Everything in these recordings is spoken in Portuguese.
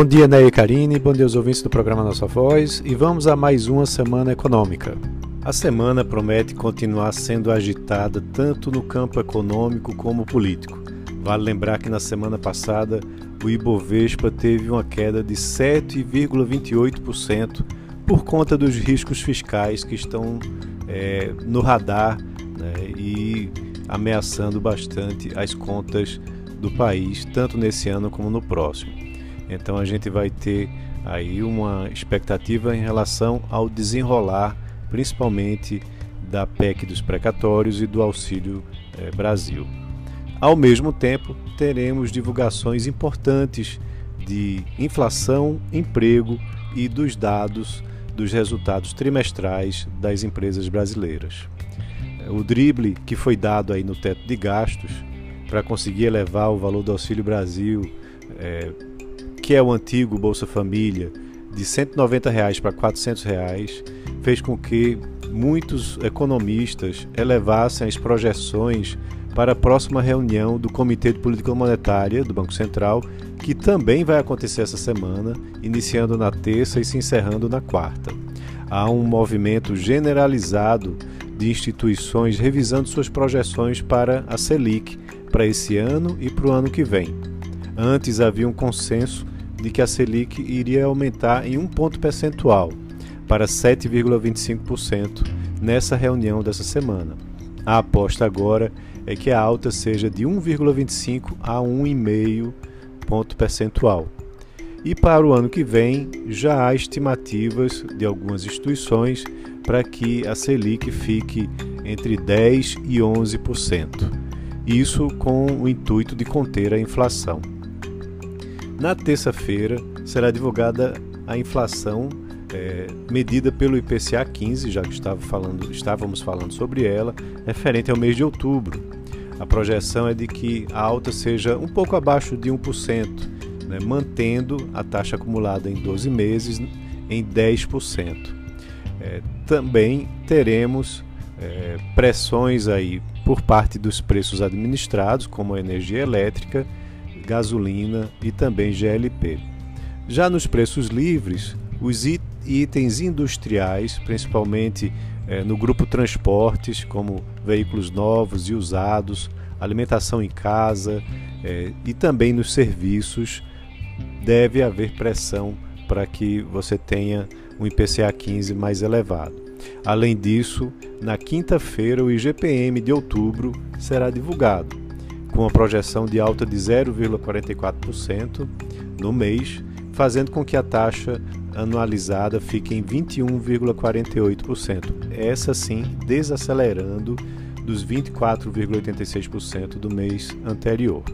Bom dia, Ney e Karine, bom dia aos ouvintes do programa Nossa Voz e vamos a mais uma semana econômica. A semana promete continuar sendo agitada tanto no campo econômico como político. Vale lembrar que na semana passada o Ibovespa teve uma queda de 7,28% por conta dos riscos fiscais que estão é, no radar né, e ameaçando bastante as contas do país, tanto nesse ano como no próximo. Então a gente vai ter aí uma expectativa em relação ao desenrolar, principalmente da PEC dos precatórios e do Auxílio eh, Brasil. Ao mesmo tempo, teremos divulgações importantes de inflação, emprego e dos dados dos resultados trimestrais das empresas brasileiras. O drible que foi dado aí no teto de gastos para conseguir elevar o valor do Auxílio Brasil, é, que é o antigo Bolsa Família, de 190 reais para 400 reais, fez com que muitos economistas elevassem as projeções para a próxima reunião do Comitê de Política Monetária do Banco Central, que também vai acontecer essa semana, iniciando na terça e se encerrando na quarta. Há um movimento generalizado de instituições revisando suas projeções para a Selic para esse ano e para o ano que vem. Antes havia um consenso de que a Selic iria aumentar em um ponto percentual para 7,25% nessa reunião dessa semana. A aposta agora é que a alta seja de 1,25 a 1,5 ponto percentual. E para o ano que vem já há estimativas de algumas instituições para que a Selic fique entre 10 e 11%. Isso com o intuito de conter a inflação. Na terça-feira será divulgada a inflação é, medida pelo IPCA 15, já que estava falando, estávamos falando sobre ela, referente ao mês de outubro. A projeção é de que a alta seja um pouco abaixo de 1%, né, mantendo a taxa acumulada em 12 meses em 10%. É, também teremos é, pressões aí por parte dos preços administrados, como a energia elétrica, gasolina e também GLP. Já nos preços livres, os itens industriais, principalmente é, no grupo transportes, como veículos novos e usados, alimentação em casa é, e também nos serviços, deve haver pressão para que você tenha um IPCA 15 mais elevado. Além disso, na quinta-feira o IGPM de outubro será divulgado, com a projeção de alta de 0,44% no mês, fazendo com que a taxa anualizada fique em 21,48%. Essa sim desacelerando dos 24,86% do mês anterior.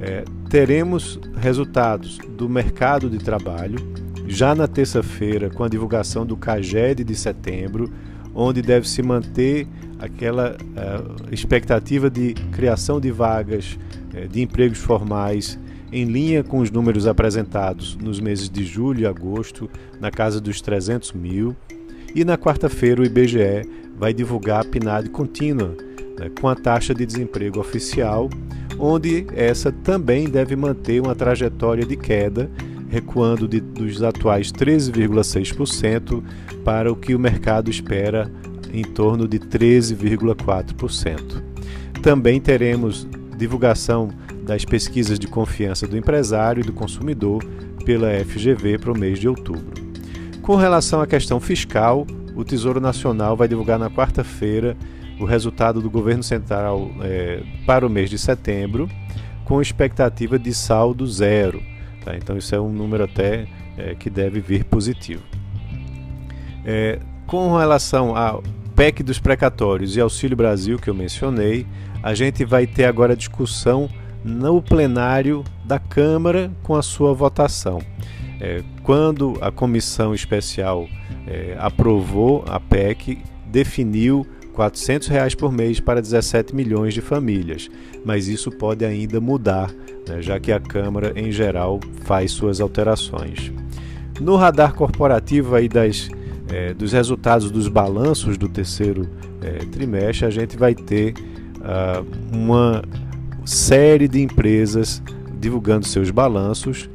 É, teremos resultados do mercado de trabalho já na terça-feira com a divulgação do CAGED de setembro, onde deve se manter aquela uh, expectativa de criação de vagas uh, de empregos formais em linha com os números apresentados nos meses de julho e agosto, na casa dos 300 mil. E na quarta-feira o IBGE vai divulgar a PNAD contínua, né, com a taxa de desemprego oficial, onde essa também deve manter uma trajetória de queda, recuando de, dos atuais 13,6% para o que o mercado espera em torno de 13,4%. Também teremos divulgação das pesquisas de confiança do empresário e do consumidor pela FGV para o mês de outubro. Com relação à questão fiscal, o Tesouro Nacional vai divulgar na quarta-feira o resultado do governo central é, para o mês de setembro, com expectativa de saldo zero. Tá? Então, isso é um número até é, que deve vir positivo. É, com relação ao PEC dos precatórios e Auxílio Brasil, que eu mencionei, a gente vai ter agora discussão no plenário da Câmara com a sua votação. É, quando a comissão especial é, aprovou a PEC, definiu 400 reais por mês para 17 milhões de famílias, mas isso pode ainda mudar, né, já que a Câmara, em geral, faz suas alterações. No radar corporativo aí das, é, dos resultados dos balanços do terceiro é, trimestre, a gente vai ter uh, uma série de empresas divulgando seus balanços.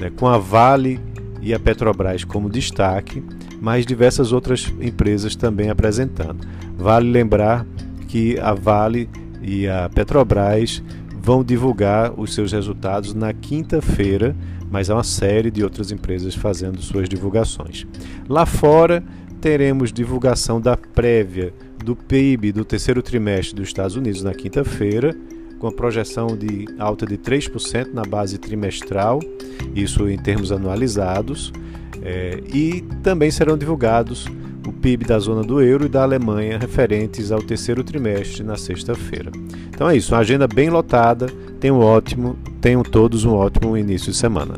né, com a Vale e a Petrobras como destaque, mas diversas outras empresas também apresentando. Vale lembrar que a Vale e a Petrobras vão divulgar os seus resultados na quinta-feira, mas há uma série de outras empresas fazendo suas divulgações. Lá fora, teremos divulgação da prévia do PIB do terceiro trimestre dos Estados Unidos na quinta-feira, com a projeção de alta de 3% na base trimestral, isso em termos anualizados, é, e também serão divulgados o PIB da zona do euro e da Alemanha referentes ao terceiro trimestre na sexta-feira. Então é isso, uma agenda bem lotada. Tenham um ótimo, tenham todos um ótimo início de semana.